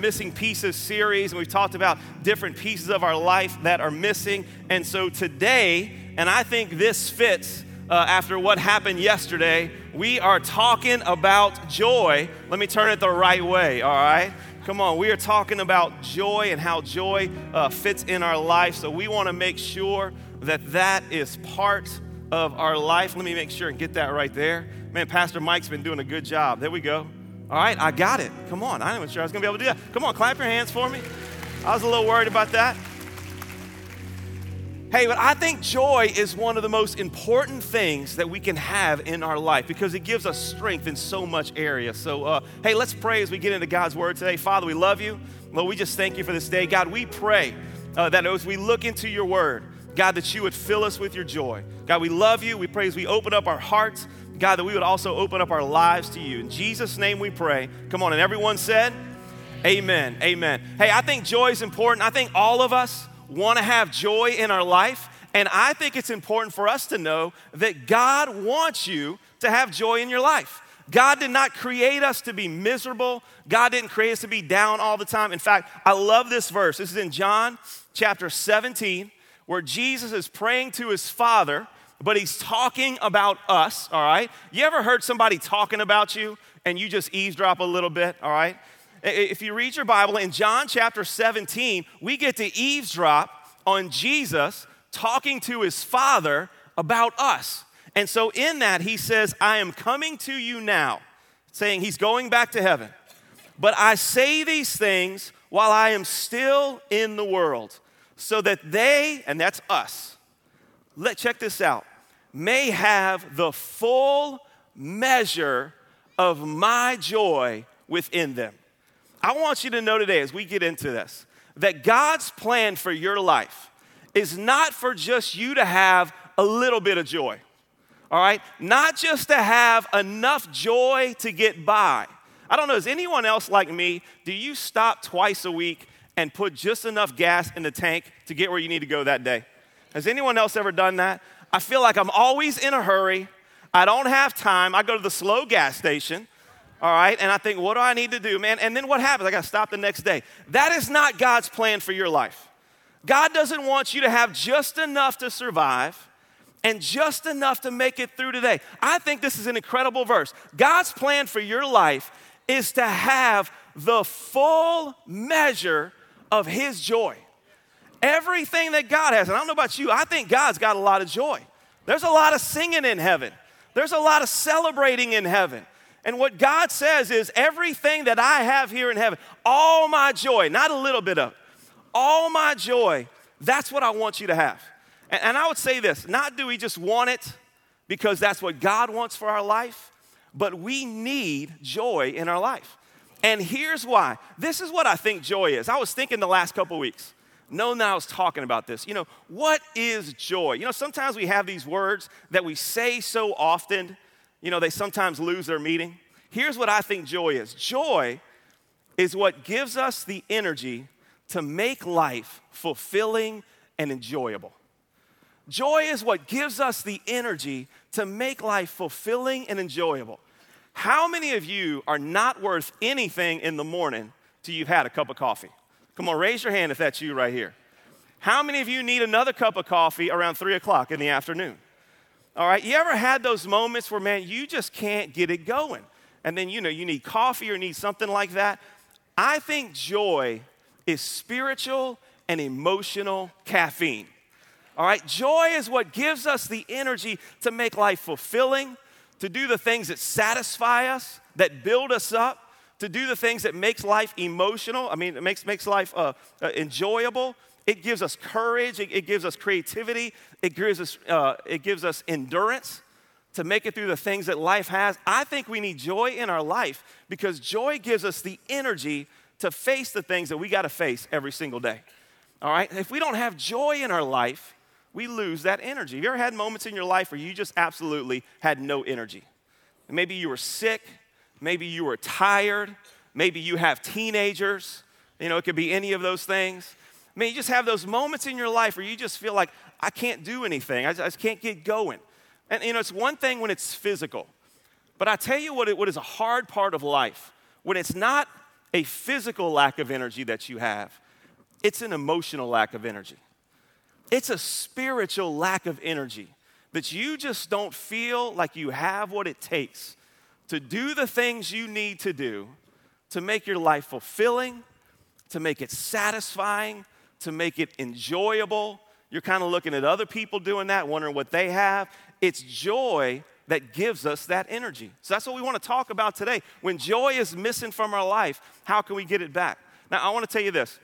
Missing Pieces series, and we've talked about different pieces of our life that are missing. And so today, and I think this fits uh, after what happened yesterday, we are talking about joy. Let me turn it the right way, all right? Come on, we are talking about joy and how joy uh, fits in our life. So we want to make sure that that is part of our life. Let me make sure and get that right there. Man, Pastor Mike's been doing a good job. There we go. All right, I got it. Come on. I wasn't sure I was going to be able to do that. Come on, clap your hands for me. I was a little worried about that. Hey, but I think joy is one of the most important things that we can have in our life because it gives us strength in so much area. So, uh, hey, let's pray as we get into God's word today. Father, we love you. Lord, we just thank you for this day. God, we pray uh, that as we look into your word, God, that you would fill us with your joy. God, we love you. We pray as we open up our hearts God, that we would also open up our lives to you. In Jesus' name we pray. Come on, and everyone said, Amen. Amen. Hey, I think joy is important. I think all of us want to have joy in our life. And I think it's important for us to know that God wants you to have joy in your life. God did not create us to be miserable. God didn't create us to be down all the time. In fact, I love this verse. This is in John chapter 17, where Jesus is praying to his Father but he's talking about us, all right? You ever heard somebody talking about you and you just eavesdrop a little bit, all right? If you read your Bible in John chapter 17, we get to eavesdrop on Jesus talking to his Father about us. And so in that, he says, I am coming to you now, saying he's going back to heaven. But I say these things while I am still in the world, so that they, and that's us, let check this out may have the full measure of my joy within them. I want you to know today, as we get into this, that God's plan for your life is not for just you to have a little bit of joy, all right? Not just to have enough joy to get by. I don't know, is anyone else like me? Do you stop twice a week and put just enough gas in the tank to get where you need to go that day? Has anyone else ever done that? I feel like I'm always in a hurry. I don't have time. I go to the slow gas station, all right, and I think, what do I need to do, man? And then what happens? I got to stop the next day. That is not God's plan for your life. God doesn't want you to have just enough to survive and just enough to make it through today. I think this is an incredible verse. God's plan for your life is to have the full measure of His joy. Everything that God has, and I don't know about you, I think God's got a lot of joy. There's a lot of singing in heaven, there's a lot of celebrating in heaven. And what God says is everything that I have here in heaven, all my joy, not a little bit of all my joy, that's what I want you to have. And, and I would say this not do we just want it because that's what God wants for our life, but we need joy in our life. And here's why. This is what I think joy is. I was thinking the last couple weeks no now is talking about this. You know, what is joy? You know, sometimes we have these words that we say so often, you know, they sometimes lose their meaning. Here's what I think joy is joy is what gives us the energy to make life fulfilling and enjoyable. Joy is what gives us the energy to make life fulfilling and enjoyable. How many of you are not worth anything in the morning till you've had a cup of coffee? Come on, raise your hand if that's you right here. How many of you need another cup of coffee around three o'clock in the afternoon? All right, you ever had those moments where, man, you just can't get it going? And then, you know, you need coffee or need something like that. I think joy is spiritual and emotional caffeine. All right, joy is what gives us the energy to make life fulfilling, to do the things that satisfy us, that build us up, to do the things that makes life emotional. I mean, it makes, makes life uh, uh, enjoyable. It gives us courage. It, it, gives us creativity. It gives us, uh, it gives us endurance to make it through the things that life has. I think we need joy in our life because joy gives us the energy to face the things that we got to face every single day. All right? If we don't have joy in our life, we lose that energy. Have you ever had moments in your life where you just absolutely had no energy? Maybe you were sick, maybe you are tired, maybe you have teenagers. You know, it could be any of those things. I mean, you just have those moments in your life where you just feel like, I can't do anything, I just, can't get going. And, you know, it's one thing when it's physical, but I tell you what, it, what is a hard part of life when it's not a physical lack of energy that you have, it's an emotional lack of energy. It's a spiritual lack of energy that you just don't feel like you have what it takes to do the things you need to do to make your life fulfilling, to make it satisfying, to make it enjoyable. You're kind of looking at other people doing that, wondering what they have. It's joy that gives us that energy. So that's what we want to talk about today. When joy is missing from our life, how can we get it back? Now, I want to tell you this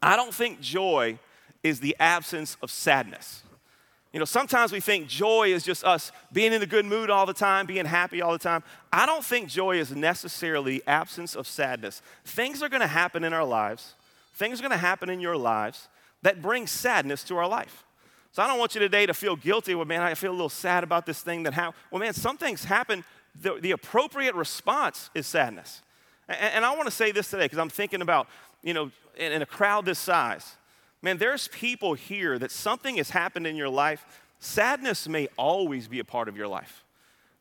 I don't think joy is the absence of sadness. You know, sometimes we think joy is just us being in a good mood all the time, being happy all the time. I don't think joy is necessarily absence of sadness. Things are going to happen in our lives, things are going to happen in your lives that bring sadness to our life. So I don't want you today to feel guilty. Well, man, I feel a little sad about this thing that happened. Well, man, some things happen. The, the appropriate response is sadness. And, and I want to say this today because I'm thinking about, you know, in, in a crowd this size, Man, there's people here that something has happened in your life. Sadness may always be a part of your life.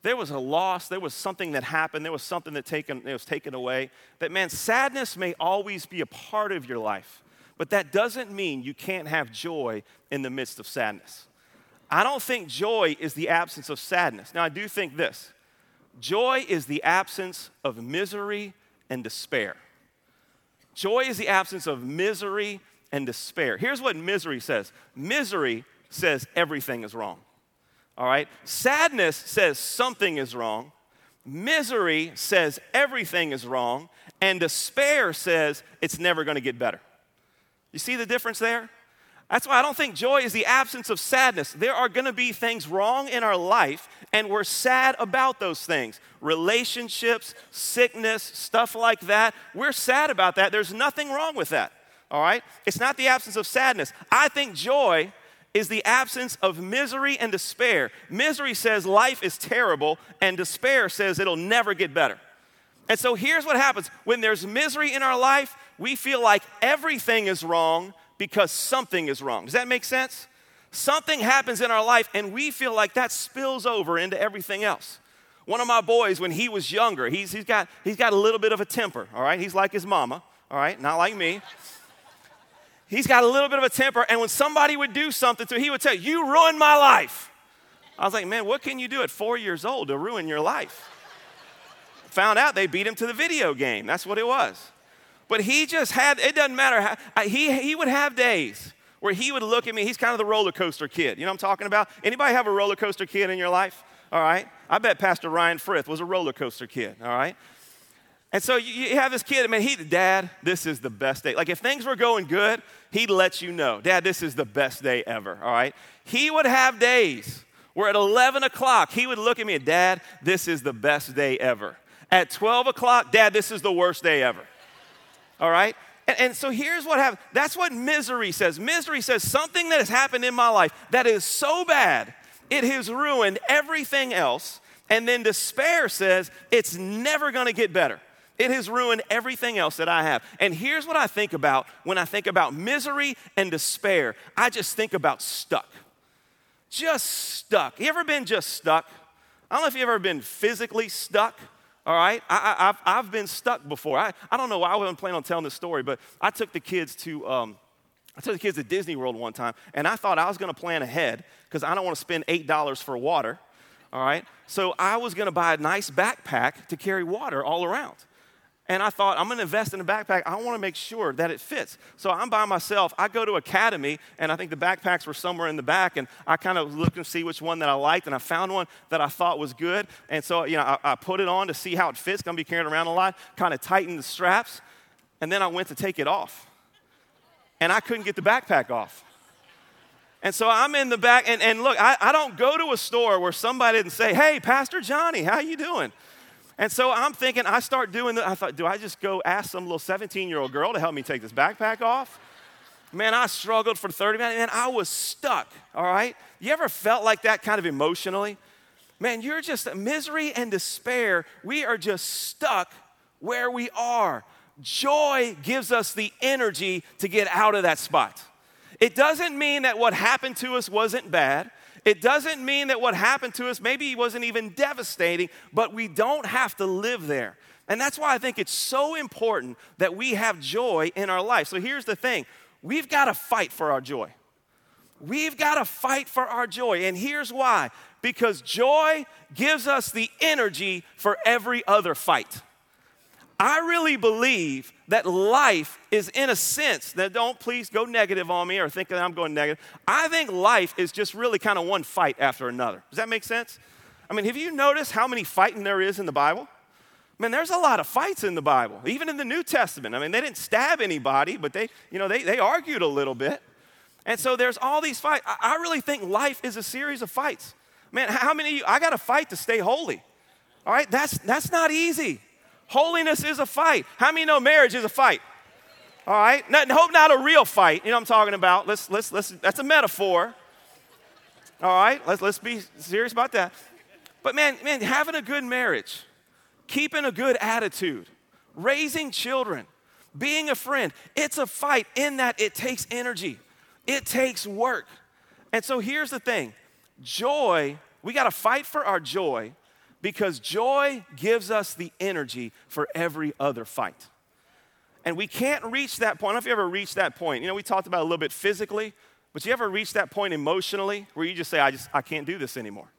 There was a loss, there was something that happened, there was something that, taken, that was taken away. That, man, sadness may always be a part of your life, but that doesn't mean you can't have joy in the midst of sadness. I don't think joy is the absence of sadness. Now, I do think this joy is the absence of misery and despair. Joy is the absence of misery and despair. Here's what misery says misery says everything is wrong. All right? Sadness says something is wrong. Misery says everything is wrong. And despair says it's never going to get better. You see the difference there? That's why I don't think joy is the absence of sadness. There are going to be things wrong in our life, and we're sad about those things. Relationships, sickness, stuff like that. We're sad about that. There's nothing wrong with that all right? It's not the absence of sadness. I think joy is the absence of misery and despair. Misery says life is terrible, and despair says it'll never get better. And so here's what happens when there's misery in our life, we feel like everything is wrong because something is wrong. Does that make sense? Something happens in our life, and we feel like that spills over into everything else. One of my boys, when he was younger, he's, he's, got, he's got a little bit of a temper, all right? He's like his mama, all right? Not like me he's got a little bit of a temper, and when somebody would do something to him, he would tell you, ruined my life. I was like, man, what can you do at four years old to ruin your life? Found out they beat him to the video game. That's what it was. But he just had, it doesn't matter how, he, he would have days where he would look at me. He's kind of the roller coaster kid. You know what I'm talking about? Anybody have a roller coaster kid in your life? All right. I bet Pastor Ryan Frith was a roller coaster kid. All right. And so you, have this kid, I mean, he, Dad, this is the best day. Like if things were going good, he'd let you know, Dad, this is the best day ever, all right? He would have days where at 11 o'clock, he would look at me and, Dad, this is the best day ever. At 12 o'clock, Dad, this is the worst day ever, all right? And, and so here's what happened. That's what misery says. Misery says something that has happened in my life that is so bad, it has ruined everything else. And then despair says it's never gonna get better. It has ruined everything else that I have. And here's what I think about when I think about misery and despair I just think about stuck. Just stuck. You ever been just stuck? I don't know if you've ever been physically stuck. All right, I, have I've been stuck before. I, I don't know why I wasn't planning on telling this story, but I took the kids to um, I took the kids to Disney World one time, and I thought I was going to plan ahead because I don't want to spend eight dollars for water. All right, so I was going to buy a nice backpack to carry water all around. And I thought, I'm gonna invest in a backpack. I wanna make sure that it fits. So I'm by myself. I go to Academy, and I think the backpacks were somewhere in the back, and I kind of looked and see which one that I liked, and I found one that I thought was good. And so, you know, I, I put it on to see how it fits. Gonna be carrying around a lot, kind of tightened the straps, and then I went to take it off. And I couldn't get the backpack off. And so I'm in the back, and, and look, I, I don't go to a store where somebody didn't say, hey, Pastor Johnny, how you doing? And so I'm thinking, I start doing that. I thought, do I just go ask some little 17 year old girl to help me take this backpack off? Man, I struggled for 30 minutes. and I was stuck, all right? You ever felt like that kind of emotionally? Man, you're just misery and despair. We are just stuck where we are. Joy gives us the energy to get out of that spot. It doesn't mean that what happened to us wasn't bad. It doesn't mean that what happened to us maybe wasn't even devastating, but we don't have to live there. And that's why I think it's so important that we have joy in our life. So here's the thing we've got to fight for our joy. We've got to fight for our joy. And here's why because joy gives us the energy for every other fight. I really believe that life is, in a sense, that don't please go negative on me or think that I'm going negative. I think life is just really kind of one fight after another. Does that make sense? I mean, have you noticed how many fighting there is in the Bible? Man, there's a lot of fights in the Bible, even in the New Testament. I mean, they didn't stab anybody, but they, you know, they, they argued a little bit. And so there's all these fights. I, I really think life is a series of fights. Man, how many you, I got to fight to stay holy. All right, that's, that's not easy. Holiness is a fight. How many know marriage is a fight? All right, not, hope not a real fight. You know what I'm talking about. Let's, let's, let's, that's a metaphor. All right, let's, let's be serious about that. But man, man, having a good marriage, keeping a good attitude, raising children, being a friend, it's a fight in that it takes energy, it takes work. And so here's the thing joy, we got to fight for our joy because joy gives us the energy for every other fight. And we can't reach that point. I don't know if you ever reached that point. You know, we talked about a little bit physically, but you ever reach that point emotionally where you just say, I just I can't do this anymore.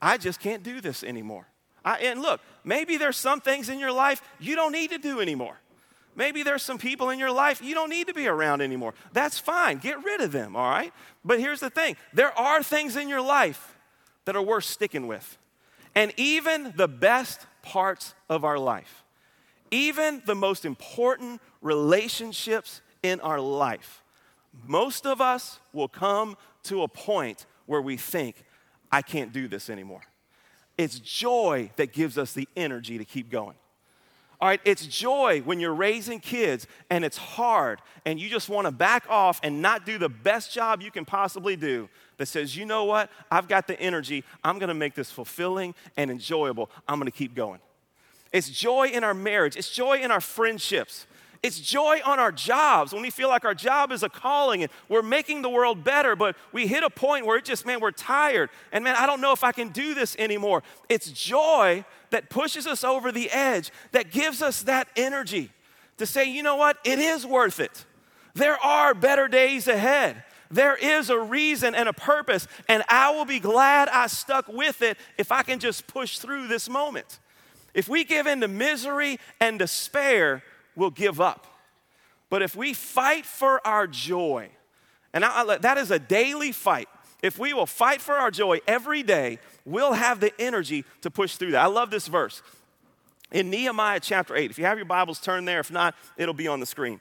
I just can't do this anymore. I, and look, maybe there's some things in your life you don't need to do anymore. Maybe there's some people in your life you don't need to be around anymore. That's fine. Get rid of them, all right? But here's the thing there are things in your life that are worth sticking with. And even the best parts of our life, even the most important relationships in our life, most of us will come to a point where we think, I can't do this anymore. It's joy that gives us the energy to keep going. All right, it's joy when you're raising kids and it's hard and you just want to back off and not do the best job you can possibly do that says, you know what, I've got the energy, I'm gonna make this fulfilling and enjoyable, I'm gonna keep going. It's joy in our marriage, it's joy in our friendships. It's joy on our jobs when we feel like our job is a calling and we're making the world better, but we hit a point where it just, man, we're tired. And man, I don't know if I can do this anymore. It's joy that pushes us over the edge, that gives us that energy to say, you know what, it is worth it. There are better days ahead. There is a reason and a purpose, and I will be glad I stuck with it if I can just push through this moment. If we give in to misery and despair, will give up. But if we fight for our joy, and I, that is a daily fight, if we will fight for our joy every day, we'll have the energy to push through that. I love this verse. In Nehemiah chapter 8, if you have your Bibles, turn there. If not, it'll be on the screen.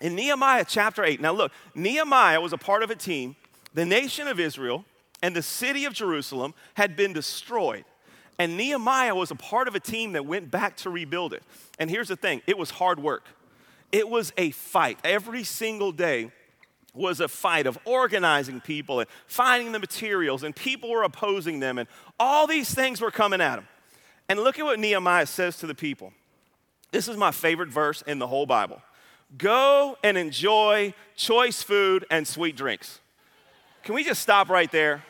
In Nehemiah chapter 8, now look, Nehemiah was a part of a team. The nation of Israel and the city of Jerusalem had been destroyed. And Nehemiah was a part of a team that went back to rebuild it. And here's the thing it was hard work, it was a fight. Every single day was a fight of organizing people and finding the materials, and people were opposing them, and all these things were coming at them. And look at what Nehemiah says to the people. This is my favorite verse in the whole Bible. Go and enjoy choice food and sweet drinks. Can we just stop right there?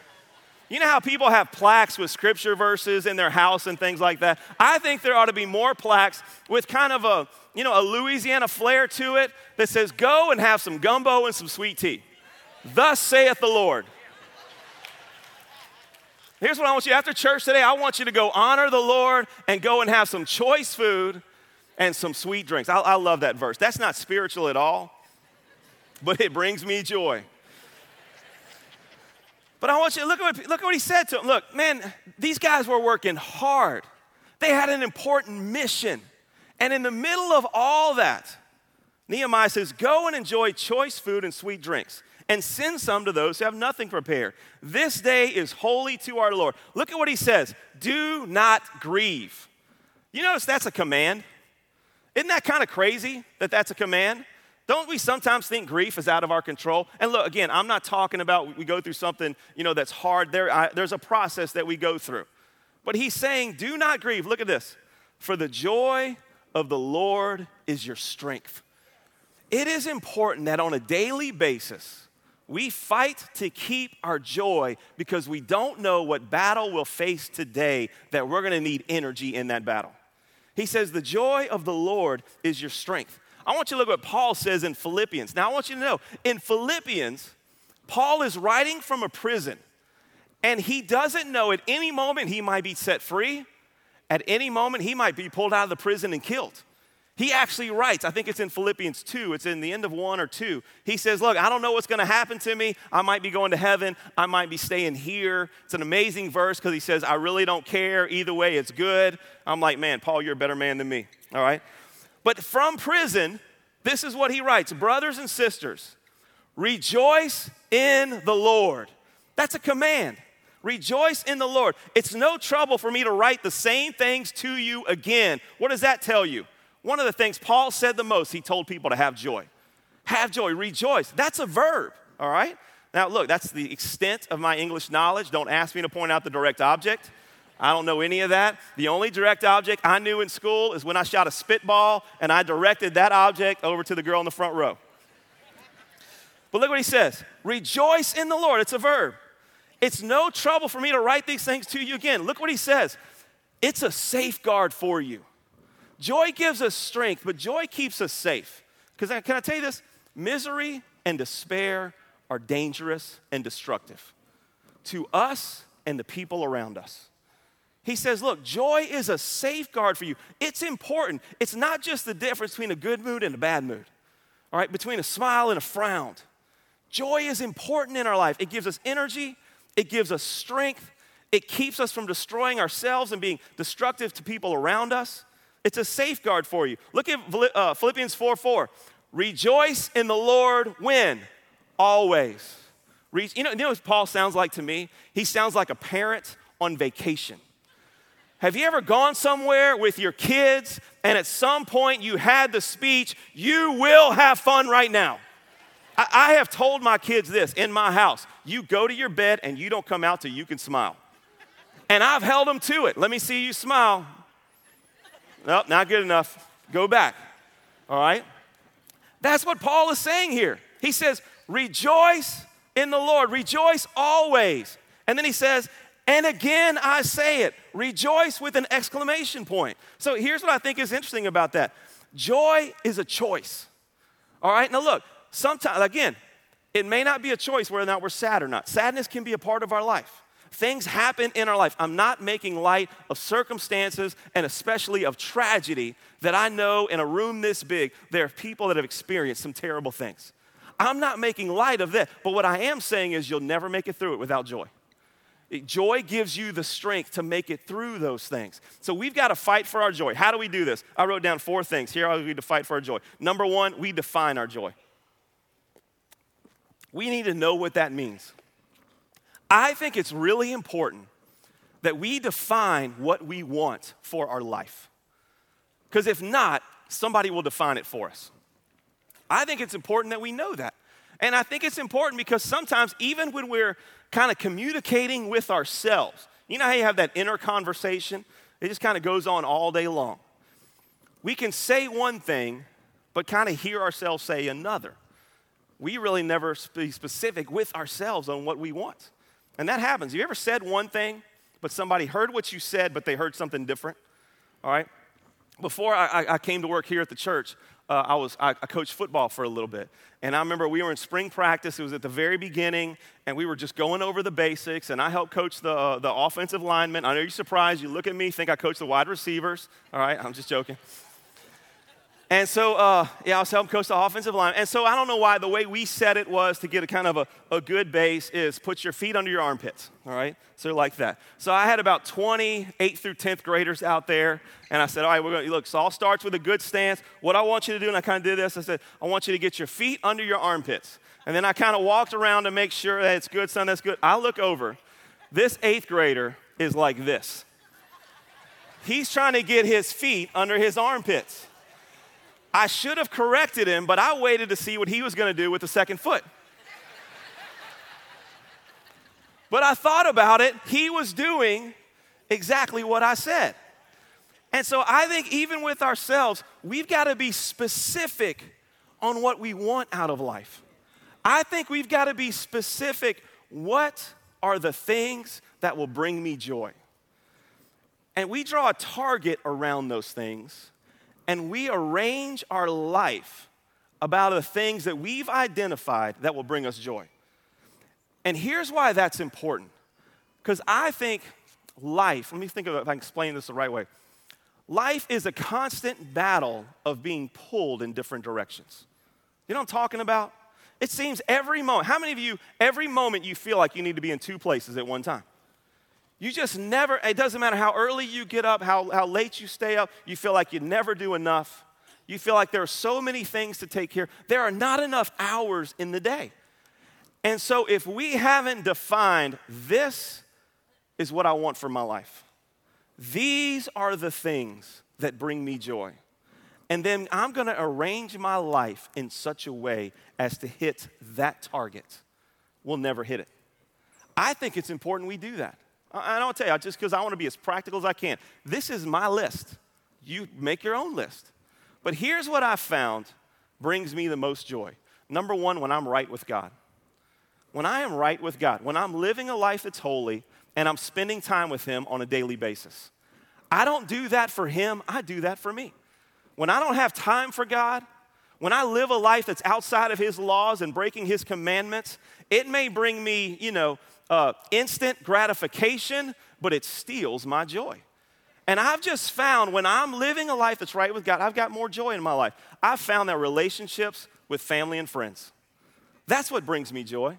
You know how people have plaques with scripture verses in their house and things like that? I think there ought to be more plaques with kind of a, you know, a Louisiana flair to it that says, go and have some gumbo and some sweet tea. Thus saith the Lord. Here's what I want you after church today. I want you to go honor the Lord and go and have some choice food and some sweet drinks. I, I love that verse. That's not spiritual at all, but it brings me joy. But I want you to look at what, look at what he said to him. Look, man, these guys were working hard. They had an important mission. And in the middle of all that, Nehemiah says, Go and enjoy choice food and sweet drinks, and send some to those who have nothing prepared. This day is holy to our Lord. Look at what he says do not grieve. You notice that's a command? Isn't that kind of crazy that that's a command? Don't we sometimes think grief is out of our control? And look, again, I'm not talking about we go through something, you know, that's hard. There, I, there's a process that we go through. But he's saying, do not grieve. Look at this. For the joy of the Lord is your strength. It is important that on a daily basis, we fight to keep our joy because we don't know what battle we'll face today that we're going to need energy in that battle. He says, The joy of the Lord is your strength. I want you to look at what Paul says in Philippians. Now, I want you to know in Philippians, Paul is writing from a prison, and he doesn't know at any moment he might be set free, at any moment he might be pulled out of the prison and killed. He actually writes, I think it's in Philippians 2, it's in the end of 1 or 2. He says, Look, I don't know what's going to happen to me. I might be going to heaven. I might be staying here. It's an amazing verse because he says, I really don't care. Either way, it's good. I'm like, Man, Paul, you're a better man than me. All right? But from prison, this is what he writes Brothers and sisters, rejoice in the Lord. That's a command. Rejoice in the Lord. It's no trouble for me to write the same things to you again. What does that tell you? One of the things Paul said the most, he told people to have joy. Have joy, rejoice. That's a verb, all right? Now, look, that's the extent of my English knowledge. Don't ask me to point out the direct object. I don't know any of that. The only direct object I knew in school is when I shot a spitball and I directed that object over to the girl in the front row. But look what he says Rejoice in the Lord. It's a verb. It's no trouble for me to write these things to you again. Look what he says. It's a safeguard for you. Joy gives us strength, but joy keeps us safe. Because can I tell you this? Misery and despair are dangerous and destructive to us and the people around us. He says, Look, joy is a safeguard for you. It's important. It's not just the difference between a good mood and a bad mood, all right, between a smile and a frown. Joy is important in our life. It gives us energy, it gives us strength, it keeps us from destroying ourselves and being destructive to people around us. It's a safeguard for you. Look at uh, Philippians 4 4. Rejoice in the Lord when? Always. You, know, you know what Paul sounds like to me? He sounds like a parent on vacation. Have you ever gone somewhere with your kids and at some point you had the speech, you will have fun right now? I, I have told my kids this in my house you go to your bed and you don't come out till you can smile. And I've held them to it. Let me see you smile. Nope, not good enough. Go back. All right? That's what Paul is saying here. He says, Rejoice in the Lord, rejoice always. And then he says, and again, I say it rejoice with an exclamation point. So here's what I think is interesting about that joy is a choice. All right, now look, sometimes, again, it may not be a choice whether or not we're sad or not. Sadness can be a part of our life. Things happen in our life. I'm not making light of circumstances and especially of tragedy that I know in a room this big, there are people that have experienced some terrible things. I'm not making light of that, but what I am saying is you'll never make it through it without joy. Joy gives you the strength to make it through those things. So we've got to fight for our joy. How do we do this? I wrote down four things. Here are we to fight for our joy. Number one, we define our joy. We need to know what that means. I think it's really important that we define what we want for our life. Because if not, somebody will define it for us. I think it's important that we know that. And I think it's important because sometimes, even when we're kind of communicating with ourselves. You know how you have that inner conversation? It just kind of goes on all day long. We can say one thing, but kind of hear ourselves say another. We really never be specific with ourselves on what we want. And that happens. You ever said one thing, but somebody heard what you said, but they heard something different? All right? Before I, I came to work here at the church, uh, I, was, I, I, coached football for a little bit. And I remember we were in spring practice. It was at the very beginning, and we were just going over the basics. And I helped coach the, uh, the offensive linemen. I know you're surprised. You look at me, think I coach the wide receivers. All right, I'm just joking. And so, uh, yeah, I was helping coach the offensive line. And so I don't know why the way we said it was to get a kind of a, a good base is put your feet under your armpits, all right? So like that. So I had about 20 8th through 10th graders out there. And I said, all right, we're going to look. So all starts with a good stance. What I want you to do, and I kind of did this, I said, I want you to get your feet under your armpits. And then I kind of walked around to make sure that it's good, son, that's good. I look over. This eighth grader is like this. He's trying to get his feet under his armpits. I should have corrected him, but I waited to see what he was going to do with the second foot. but I thought about it, he was doing exactly what I said. And so I think even with ourselves, we've got to be specific on what we want out of life. I think we've got to be specific. What are the things that will bring me joy? And we draw a target around those things and we arrange our life about the things that we've identified that will bring us joy. And here's why that's important. Because I think life, let me think of it if I can explain this the right way. Life is a constant battle of being pulled in different directions. You know what I'm talking about? It seems every moment, how many of you, every moment you feel like you need to be in two places at one time? You just never, it doesn't matter how early you get up, how, how late you stay up, you feel like you never do enough. You feel like there are so many things to take care There are not enough hours in the day. And so if we haven't defined this is what I want for my life, these are the things that bring me joy. And then I'm gonna arrange my life in such a way as to hit that target. We'll never hit it. I think it's important we do that. I don't tell you, just because I want to be as practical as I can. This is my list. You make your own list. But here's what I found brings me the most joy. Number one, when I'm right with God. When I am right with God, when I'm living a life that's holy and I'm spending time with Him on a daily basis. I don't do that for Him, I do that for me. When I don't have time for God, when I live a life that's outside of His laws and breaking His commandments, it may bring me, you know, uh, instant gratification, but it steals my joy. And I've just found when I'm living a life that's right with God, I've got more joy in my life. I've found that relationships with family and friends, that's what brings me joy.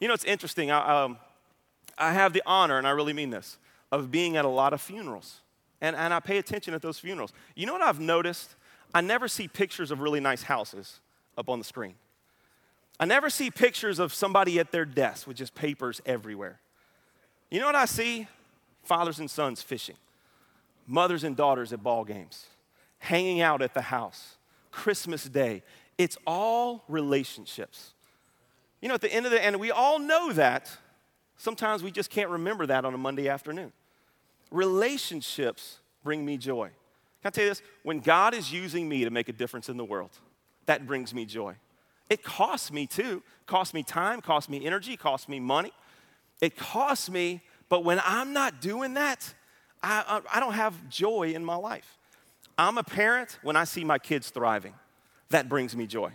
You know, it's interesting. I, um, I have the honor, and I really mean this, of being at a lot of funerals. And, and I pay attention at those funerals. You know what I've noticed? I never see pictures of really nice houses up on the screen. I never see pictures of somebody at their desk with just papers everywhere. You know what I see? Fathers and sons fishing, mothers and daughters at ball games, hanging out at the house, Christmas Day. It's all relationships. You know, at the end of the end, we all know that. Sometimes we just can't remember that on a Monday afternoon. Relationships bring me joy. Can I tell you this? When God is using me to make a difference in the world, that brings me joy. It costs me too. Costs me time, costs me energy, costs me money. It costs me, but when I'm not doing that, I, I, don't have joy in my life. I'm a parent when I see my kids thriving. That brings me joy.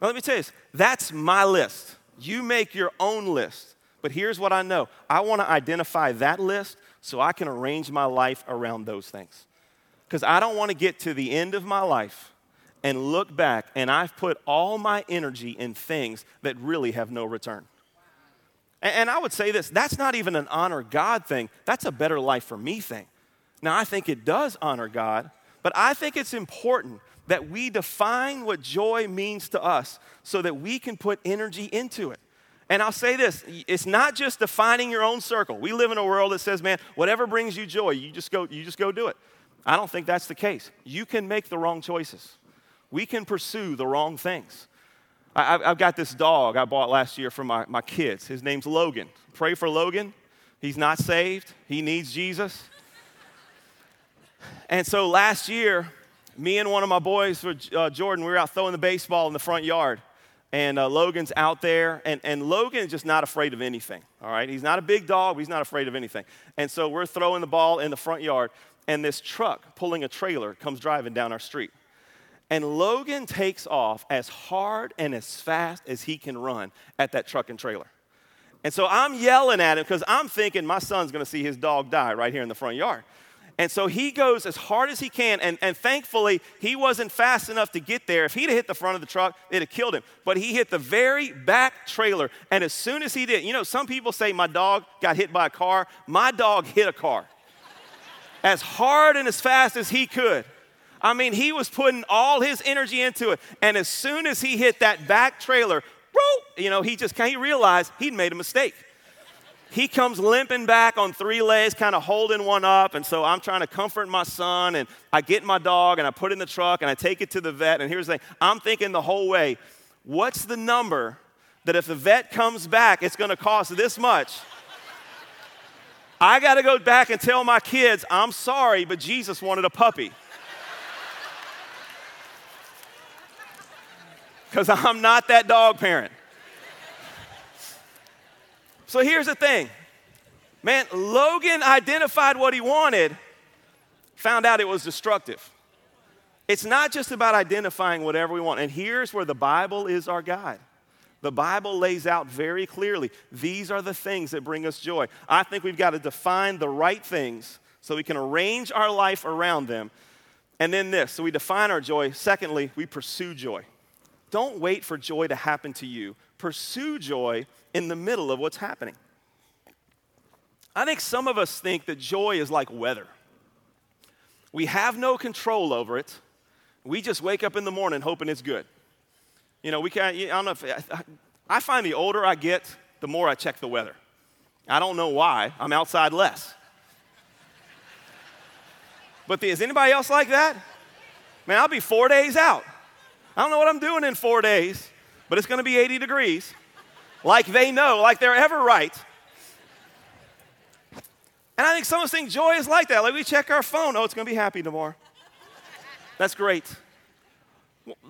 Now, let me tell you this that's my list. You make your own list. But here's what I know I want to identify that list so I can arrange my life around those things. Because I don't want to get to the end of my life and look back and I've put all my energy in things that really have no return. And, I would say this that's not even an honor God thing, that's a better life for me thing. Now, I think it does honor God, but I think it's important that we define what joy means to us so that we can put energy into it. And I'll say this it's not just defining your own circle. We live in a world that says, man, whatever brings you joy, you just go, you just go do it. I don't think that's the case. You can make the wrong choices we can pursue the wrong things. I, have got this dog I bought last year for my, my kids. His name's Logan. Pray for Logan. He's not saved, he needs Jesus. And so last year, me and one of my boys, uh, Jordan, we were out throwing the baseball in the front yard. And uh, Logan's out there, and, and Logan is just not afraid of anything, all right? He's not a big dog, he's not afraid of anything. And so we're throwing the ball in the front yard, and this truck pulling a trailer comes driving down our street. And Logan takes off as hard and as fast as he can run at that truck and trailer. And so I'm yelling at him because I'm thinking my son's gonna see his dog die right here in the front yard. And so he goes as hard as he can, and, and thankfully, he wasn't fast enough to get there. If he'd have hit the front of the truck, it'd have killed him. But he hit the very back trailer, and as soon as he did, you know, some people say my dog got hit by a car. My dog hit a car as hard and as fast as he could. I mean, he was putting all his energy into it. And as soon as he hit that back trailer, you know, he just he realized he'd made a mistake. he comes limping back on three legs, kind of holding one up. And so I'm trying to comfort my son. And I get my dog and I put it in the truck and I take it to the vet. And here's the thing I'm thinking the whole way what's the number that if the vet comes back, it's going to cost this much? I got to go back and tell my kids, I'm sorry, but Jesus wanted a puppy. Because I'm not that dog parent. So here's the thing man, Logan identified what he wanted, found out it was destructive. It's not just about identifying whatever we want. And here's where the Bible is our guide. The Bible lays out very clearly these are the things that bring us joy. I think we've got to define the right things so we can arrange our life around them. And then this so we define our joy. Secondly, we pursue joy. Don't wait for joy to happen to you, pursue joy in the middle of what's happening. I think some of us think that joy is like weather. We have no control over it. We just wake up in the morning hoping it's good. You know, we can't, I don't know if, I find the older I get, the more I check the weather. I don't know why. I'm outside less. But the, is anybody else like that? Man, I'll be four days out. I don't know what I'm doing in four days, but it's going to be 80 degrees like they know, like they're ever right. And I think some of us think joy is like that. Like we check our phone, oh, it's going to be happy tomorrow. That's great.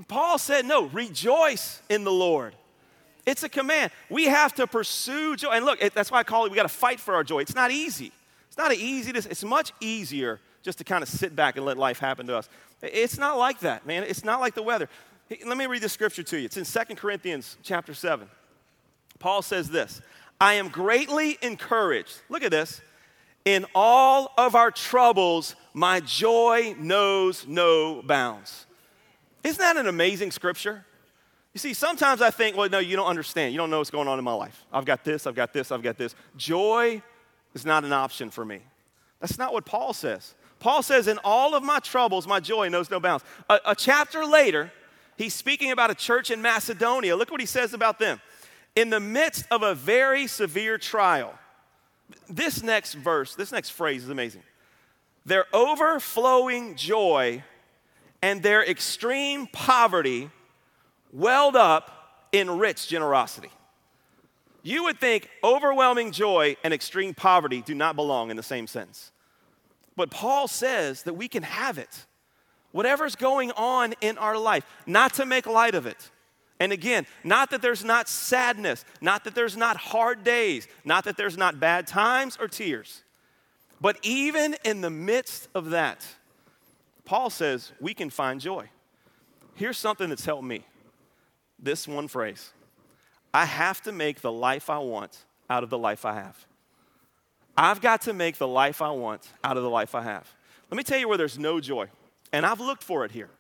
Paul said, no, rejoice in the Lord. It's a command. We have to pursue joy. And look, it, that's why I call it, we got to fight for our joy. It's not easy. It's not an easy, to, it's much easier just to kind of sit back and let life happen to us. It's not like that, man. It's not like the weather. Let me read the scripture to you. It's in Second Corinthians chapter 7. Paul says this I am greatly encouraged. Look at this. In all of our troubles, my joy knows no bounds. Isn't that an amazing scripture? You see, sometimes I think, well, no, you don't understand. You don't know what's going on in my life. I've got this, I've got this, I've got this. Joy is not an option for me. That's not what Paul says. Paul says, in all of my troubles, my joy knows no bounds. A, a chapter later, he's speaking about a church in Macedonia. Look what he says about them in the midst of a very severe trial. This next verse, this next phrase is amazing. Their overflowing joy and their extreme poverty welled up in rich generosity. You would think overwhelming joy and extreme poverty do not belong in the same sentence. But Paul says that we can have it, whatever's going on in our life, not to make light of it and again, not that there's not sadness, not that there's not hard days, not that there's not bad times or tears, but even in the midst of that, Paul says we can find joy. Here's something that's helped me this one phrase I have to make the life I want out of the life I have. I've got to make the life I want out of the life I have. Let me tell you where there's no joy, and I've looked for it here.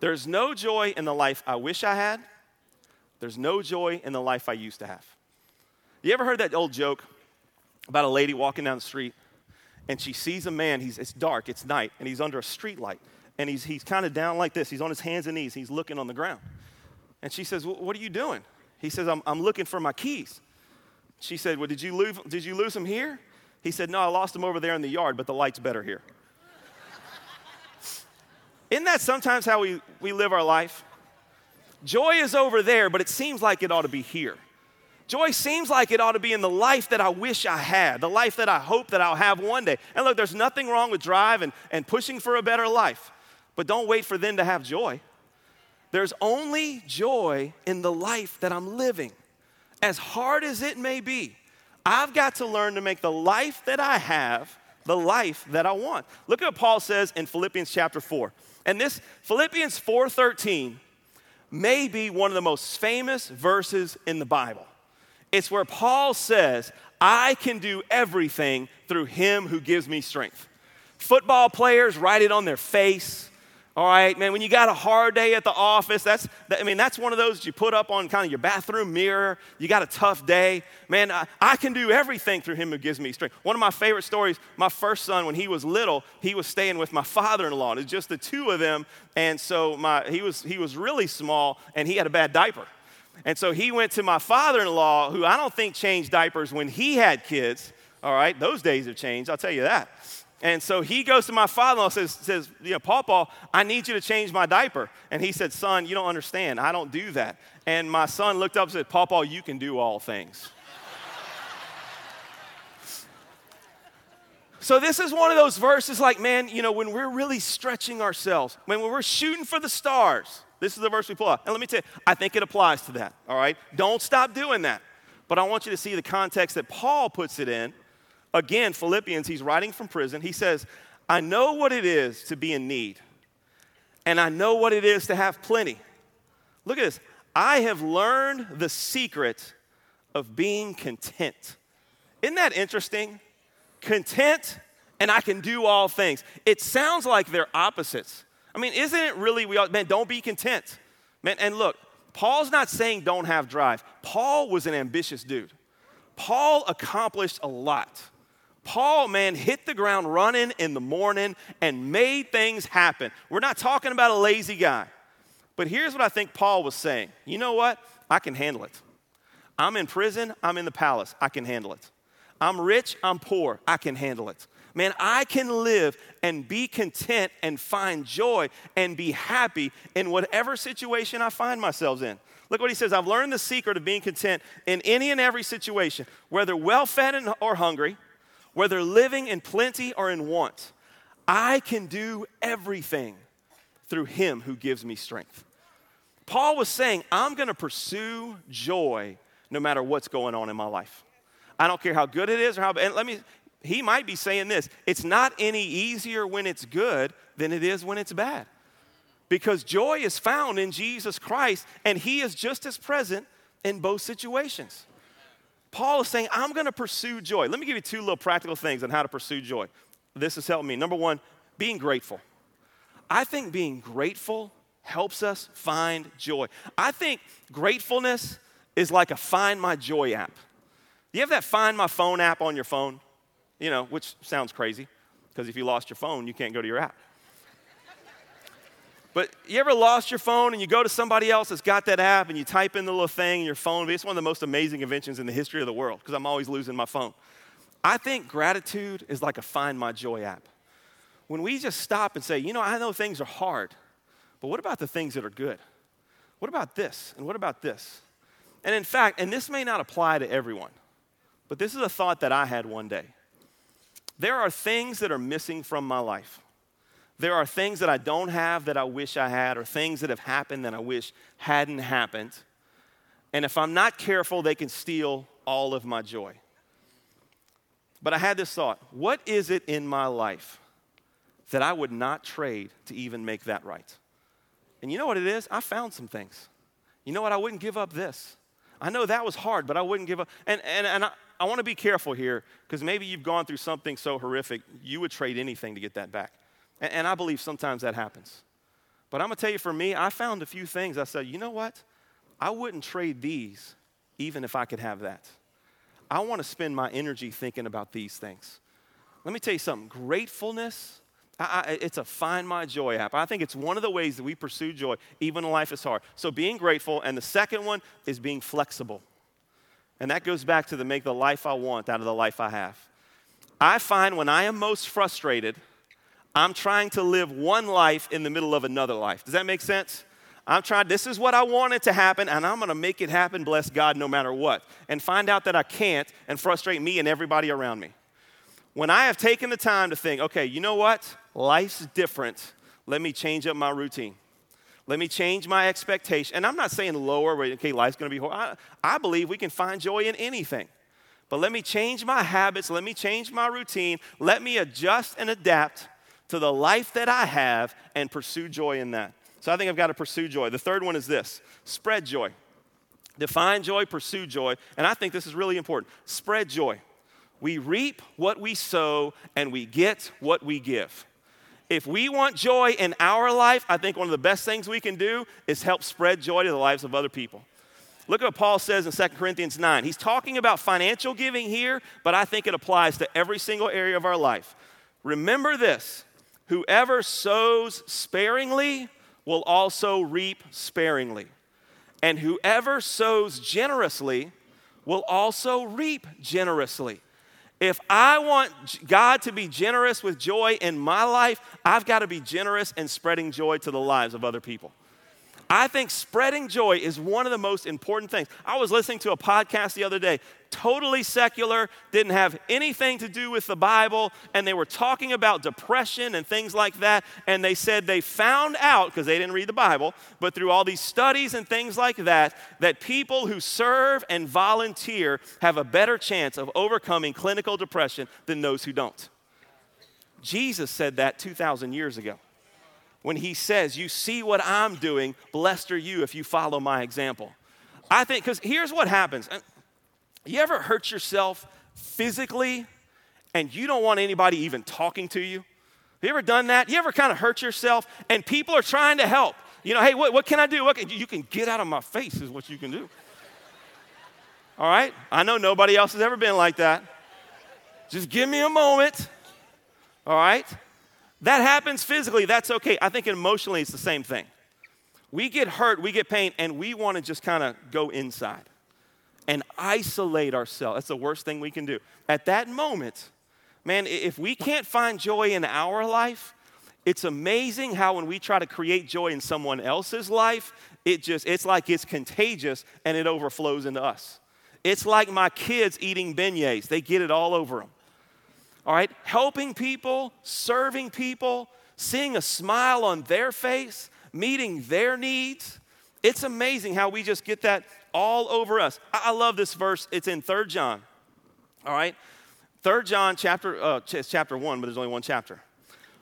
There's no joy in the life I wish I had. There's no joy in the life I used to have. You ever heard that old joke about a lady walking down the street and she sees a man, he's, it's dark, it's night, and he's under a street light. And he's, he's kind of down like this. He's on his hands and knees. He's looking on the ground. And she says, What are you doing? He says, I'm, I'm looking for my keys. She said, Well, did you, lose, did you lose them here? He said, No, I lost them over there in the yard, but the light's better here. Isn't that sometimes how we, we live our life? Joy is over there, but it seems like it ought to be here. Joy seems like it ought to be in the life that I wish I had, the life that I hope that I'll have one day. And look, there's nothing wrong with drive and, and pushing for a better life, but don't wait for them to have joy. There's only joy in the life that I'm living. As hard as it may be, I've got to learn to make the life that I have the life that I want. Look at what Paul says in Philippians chapter 4. And this Philippians 4:13 may be one of the most famous verses in the Bible. It's where Paul says, "I can do everything through him who gives me strength." Football players write it on their face. All right, man, when you got a hard day at the office, that's, I mean, that's one of those you put up on kind of your bathroom mirror. You got a tough day. Man, I, I can do everything through him who gives me strength. One of my favorite stories, my first son, when he was little, he was staying with my father-in-law. It was just the two of them. And so my, he, was, he was really small and he had a bad diaper. And so he went to my father in law, who I don't think changed diapers when he had kids. All right, those days have changed, I'll tell you that. And so he goes to my father-in-law and says, says, you know, Paul, I need you to change my diaper. And he said, son, you don't understand. I don't do that. And my son looked up and said, Paul, you can do all things. so this is one of those verses like, man, you know, when we're really stretching ourselves, when we're shooting for the stars, this is the verse we pull out. And let me tell you, I think it applies to that, all right? Don't stop doing that. But I want you to see the context that Paul puts it in. Again, Philippians, he's writing from prison. He says, I know what it is to be in need, and I know what it is to have plenty. Look at this. I have learned the secret of being content. Isn't that interesting? Content and I can do all things. It sounds like they're opposites. I mean, isn't it really, we all, man, don't be content. Man, and look, Paul's not saying don't have drive. Paul was an ambitious dude. Paul accomplished a lot. Paul, man, hit the ground running in the morning and made things happen. We're not talking about a lazy guy. But here's what I think Paul was saying you know what? I can handle it. I'm in prison, I'm in the palace, I can handle it. I'm rich, I'm poor, I can handle it. Man, I can live and be content and find joy and be happy in whatever situation I find myself in. Look what he says I've learned the secret of being content in any and every situation, whether well fed or hungry, whether living in plenty or in want. I can do everything through him who gives me strength. Paul was saying, I'm going to pursue joy no matter what's going on in my life. I don't care how good it is or how bad. And let me he might be saying this it's not any easier when it's good than it is when it's bad. Because joy is found in Jesus Christ, and He is just as present in both situations. Paul is saying, I'm gonna pursue joy. Let me give you two little practical things on how to pursue joy. This has helped me. Number one, being grateful. I think being grateful helps us find joy. I think gratefulness is like a Find My Joy app. You have that Find My Phone app on your phone? you know, which sounds crazy because if you lost your phone, you can't go to your app. But you ever lost your phone and you go to somebody else that's got that app and you type in the little thing in your phone? It's one of the most amazing inventions in the history of the world because I'm always losing my phone. I think gratitude is like a Find My Joy app. When we just stop and say, you know, I know things are hard, but what about the things that are good? What about this? And what about this? And in fact, and this may not apply to everyone, but this is a thought that I had one day. There are things that are missing from my life. There are things that I don't have that I wish I had, or things that have happened that I wish hadn't happened. And if I'm not careful, they can steal all of my joy. But I had this thought what is it in my life that I would not trade to even make that right? And you know what it is? I found some things. You know what? I wouldn't give up this. I know that was hard, but I wouldn't give up. And, and, and I, I want to be careful here because maybe you've gone through something so horrific, you would trade anything to get that back. And, and I believe sometimes that happens. But I'm going to tell you, for me, I found a few things. I said, you know what? I wouldn't trade these even if I could have that. I want to spend my energy thinking about these things. Let me tell you something gratefulness, I, I, it's a find my joy app. I think it's one of the ways that we pursue joy, even when life is hard. So being grateful, and the second one is being flexible. And that goes back to the make the life I want out of the life I have. I find when I am most frustrated, I'm trying to live one life in the middle of another life. Does that make sense? I'm trying, this is what I wanted to happen, and I'm gonna make it happen, bless God, no matter what. And find out that I can't and frustrate me and everybody around me. When I have taken the time to think, okay, you know what? Life's different. Let me change up my routine. Let me change my expectation. And I'm not saying lower, okay, life's gonna be horrible. I, I believe we can find joy in anything. But let me change my habits, let me change my routine, let me adjust and adapt to the life that I have and pursue joy in that. So I think I've got to pursue joy. The third one is this spread joy. Define joy, pursue joy. And I think this is really important. Spread joy. We reap what we sow and we get what we give. If we want joy in our life, I think one of the best things we can do is help spread joy to the lives of other people. Look at what Paul says in 2 Corinthians 9. He's talking about financial giving here, but I think it applies to every single area of our life. Remember this whoever sows sparingly will also reap sparingly, And whoever sows generously will also reap generously. If I want God to be generous with joy in my life, I've got to be generous and spreading joy to the lives of other people. I think spreading joy is one of the most important things. I was listening to a podcast the other day, totally secular, didn't have anything to do with the Bible, and they were talking about depression and things like that. And they said they found out, because they didn't read the Bible, but through all these studies and things like that, that people who serve and volunteer have a better chance of overcoming clinical depression than those who don't. Jesus said that 2,000 years ago when he says, You see what I'm doing, blessed are you if you follow my example. I think, because here's what happens. You ever hurt yourself physically and you don't want anybody even talking to you? Have you ever done that? You ever kind of hurt yourself and people are trying to help? You know, hey, what, what can I do? What can, you can get out of my face, is what you can do. All right? I know nobody else has ever been like that. Just give me a moment. All right? That happens physically, that's okay. I think emotionally it's the same thing. We get hurt, we get pain, and we want to just kind of go inside and isolate ourselves. That's the worst thing we can do. At that moment, man, if we can't find joy in our life, it's amazing how when we try to create joy in someone else's life, it just it's like it's contagious and it overflows into us. It's like my kids eating beignets. They get it all over them all right? Helping people, serving people, seeing a smile on their face, meeting their needs. It's amazing how we just get that all over us. I, love this verse. It's in Third John, all right? Third John chapter, uh, chapter 1, but there's only one chapter.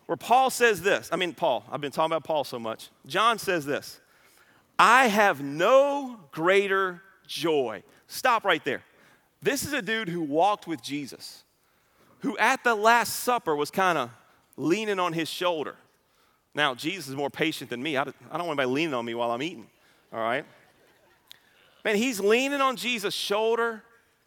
Where Paul says this. I mean, Paul, I've been talking about Paul so much. John says this I have no greater joy. Stop right there. This is a dude who walked with Jesus who at the Last Supper was kind of leaning on his shoulder. Now, Jesus is more patient than me. I don't want anybody leaning on me while I'm eating, all right? Man, he's leaning on Jesus' shoulder.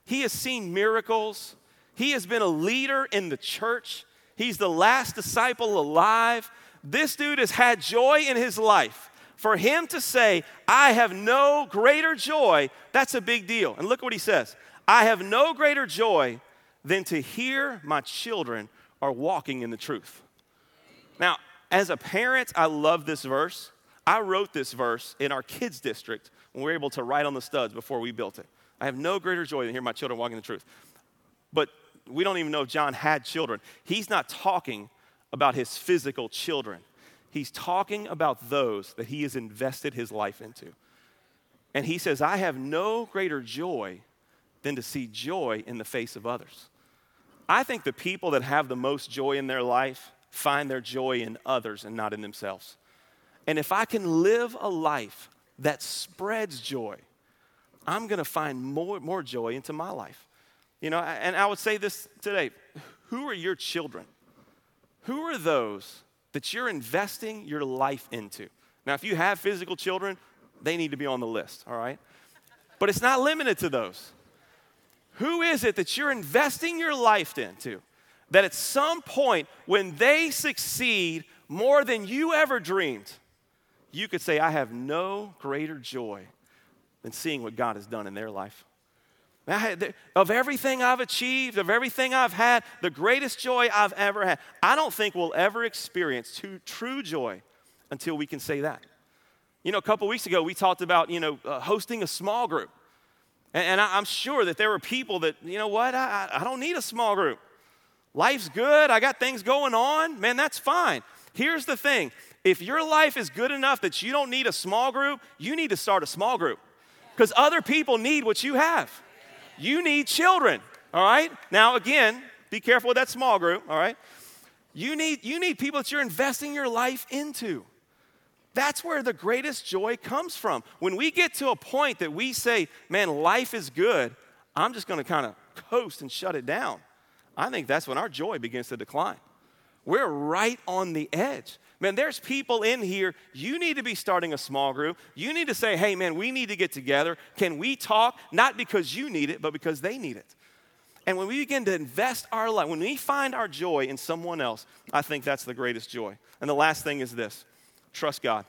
He has seen miracles. He has been a leader in the church. He's the last disciple alive. This dude has had joy in his life. For him to say, I have no greater joy, that's a big deal. And look what he says I have no greater joy than to hear my children are walking in the truth. Now, as a parent, I love this verse. I wrote this verse in our kids' district when we were able to write on the studs before we built it. I have no greater joy than hear my children walking the truth. But we don't even know if John had children. He's not talking about his physical children, he's talking about those that he has invested his life into. And he says, I have no greater joy than to see joy in the face of others. I think the people that have the most joy in their life find their joy in others and not in themselves. And if I can live a life that spreads joy, I'm going to find more, more joy into my life. You know, and I would say this today who are your children? Who are those that you're investing your life into? Now, if you have physical children, they need to be on the list, all right? But it's not limited to those. Who is it that you're investing your life into? That at some point, when they succeed more than you ever dreamed, you could say, I have no greater joy than seeing what God has done in their life. of everything I've achieved, of everything I've had, the greatest joy I've ever had, I don't think we'll ever experience true joy until we can say that. You know, a couple weeks ago, we talked about, you know, uh, hosting a small group. And, and I, am sure that there were people that, you know what, I, I don't need a small group. Life's good, I got things going on, man, that's fine. Here's the thing if your life is good enough that you don't need a small group, you need to start a small group because other people need what you have. You need children, all right? Now, again, be careful with that small group, all right? You need, you need people that you're investing your life into. That's where the greatest joy comes from. When we get to a point that we say, man, life is good, I'm just gonna kind of coast and shut it down. I think that's when our joy begins to decline. We're right on the edge. Man, there's people in here, you need to be starting a small group. You need to say, hey, man, we need to get together. Can we talk? Not because you need it, but because they need it. And when we begin to invest our life, when we find our joy in someone else, I think that's the greatest joy. And the last thing is this trust God.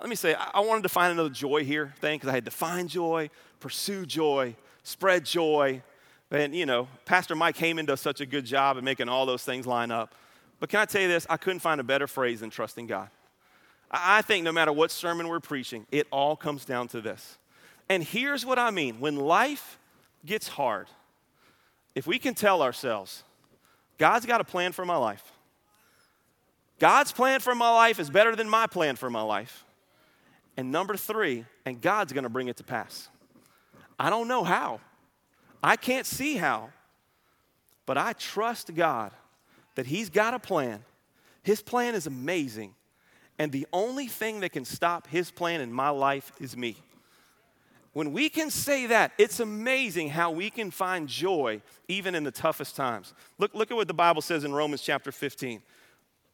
let me say, I wanted to find another joy here thing because I had to find joy, pursue joy, spread joy. And, you know, Pastor Mike Haman does such a good job at making all those things line up. But can I tell you this? I couldn't find a better phrase than trusting God. I think no matter what sermon we're preaching, it all comes down to this. And here's what I mean when life gets hard, if we can tell ourselves, God's got a plan for my life, God's plan for my life is better than my plan for my life. And number three, and God's gonna bring it to pass. I don't know how, I can't see how, but I trust God that He's got a plan. His plan is amazing. And the only thing that can stop His plan in my life is me. When we can say that, it's amazing how we can find joy even in the toughest times. Look, look at what the Bible says in Romans chapter 15.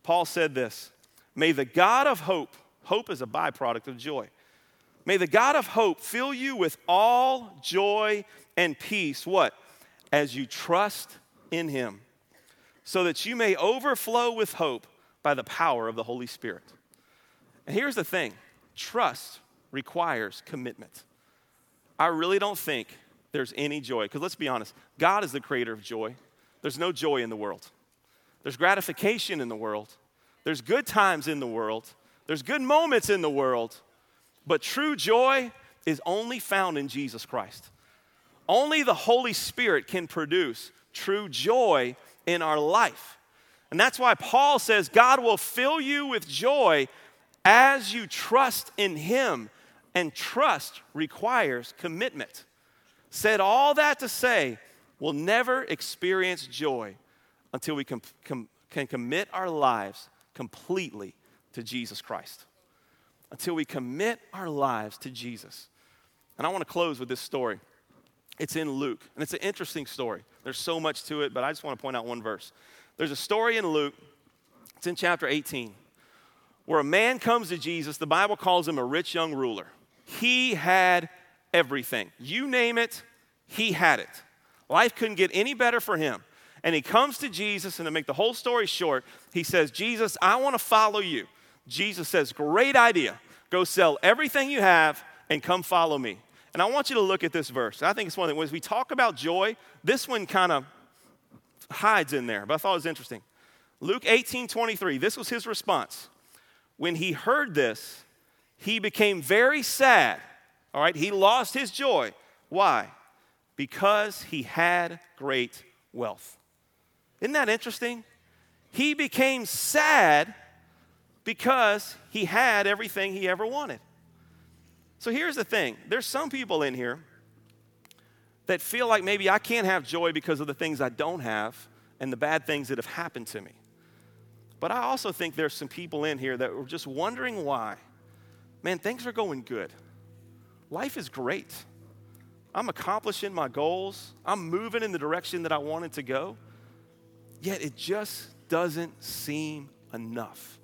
Paul said this May the God of hope, hope is a byproduct of joy. May the God of hope fill you with all joy and peace. What? As you trust in him, so that you may overflow with hope by the power of the Holy Spirit. And here's the thing trust requires commitment. I really don't think there's any joy, because let's be honest, God is the creator of joy. There's no joy in the world. There's gratification in the world, there's good times in the world, there's good moments in the world, but true joy is only found in Jesus Christ. Only the Holy Spirit can produce true joy in our life. And that's why Paul says God will fill you with joy as you trust in Him. And trust requires commitment. Said all that to say, we'll never experience joy until we com- com- can commit our lives completely to Jesus Christ. Until we commit our lives to Jesus. And I want to close with this story. It's in Luke, and it's an interesting story. There's so much to it, but I just want to point out one verse. There's a story in Luke, it's in chapter 18, where a man comes to Jesus. The Bible calls him a rich young ruler. He had everything. You name it, he had it. Life couldn't get any better for him. And he comes to Jesus, and to make the whole story short, he says, Jesus, I want to follow you. Jesus says, Great idea. Go sell everything you have and come follow me. And I want you to look at this verse. I think it's one of the, we talk about joy, this one kind of hides in there, but I thought it was interesting. Luke 18 23, this was his response. When he heard this, he became very sad. All right, he lost his joy. Why? Because he had great wealth. Isn't that interesting? He became sad because he had everything he ever wanted. So here's the thing there's some people in here that feel like maybe I can't have joy because of the things I don't have and the bad things that have happened to me. But I also think there's some people in here that are just wondering why. Man, things are going good. Life is great. I'm accomplishing my goals. I'm moving in the direction that I wanted to go. Yet it just doesn't seem enough.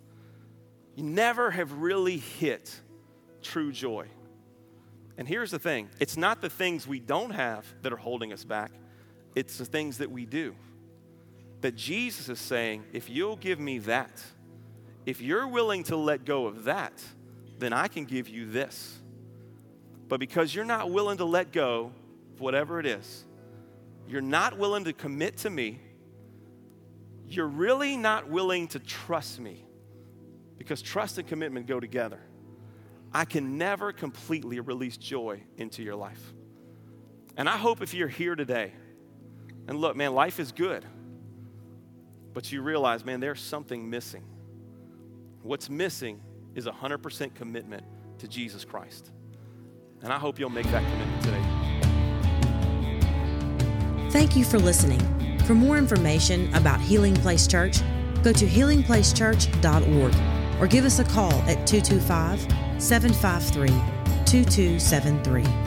You never have really hit true joy. And here's the thing it's not the things we don't have that are holding us back, it's the things that we do. That Jesus is saying, if you'll give me that, if you're willing to let go of that, then I can give you this. But because you're not willing to let go of whatever it is, you're not willing to commit to me, you're really not willing to trust me because trust and commitment go together. I can never completely release joy into your life. And I hope if you're here today, and look, man, life is good, but you realize, man, there's something missing. What's missing is 100% commitment to Jesus Christ. And I hope you'll make that commitment today. Thank you for listening. For more information about Healing Place Church, go to healingplacechurch.org or give us a call at 225 753 2273.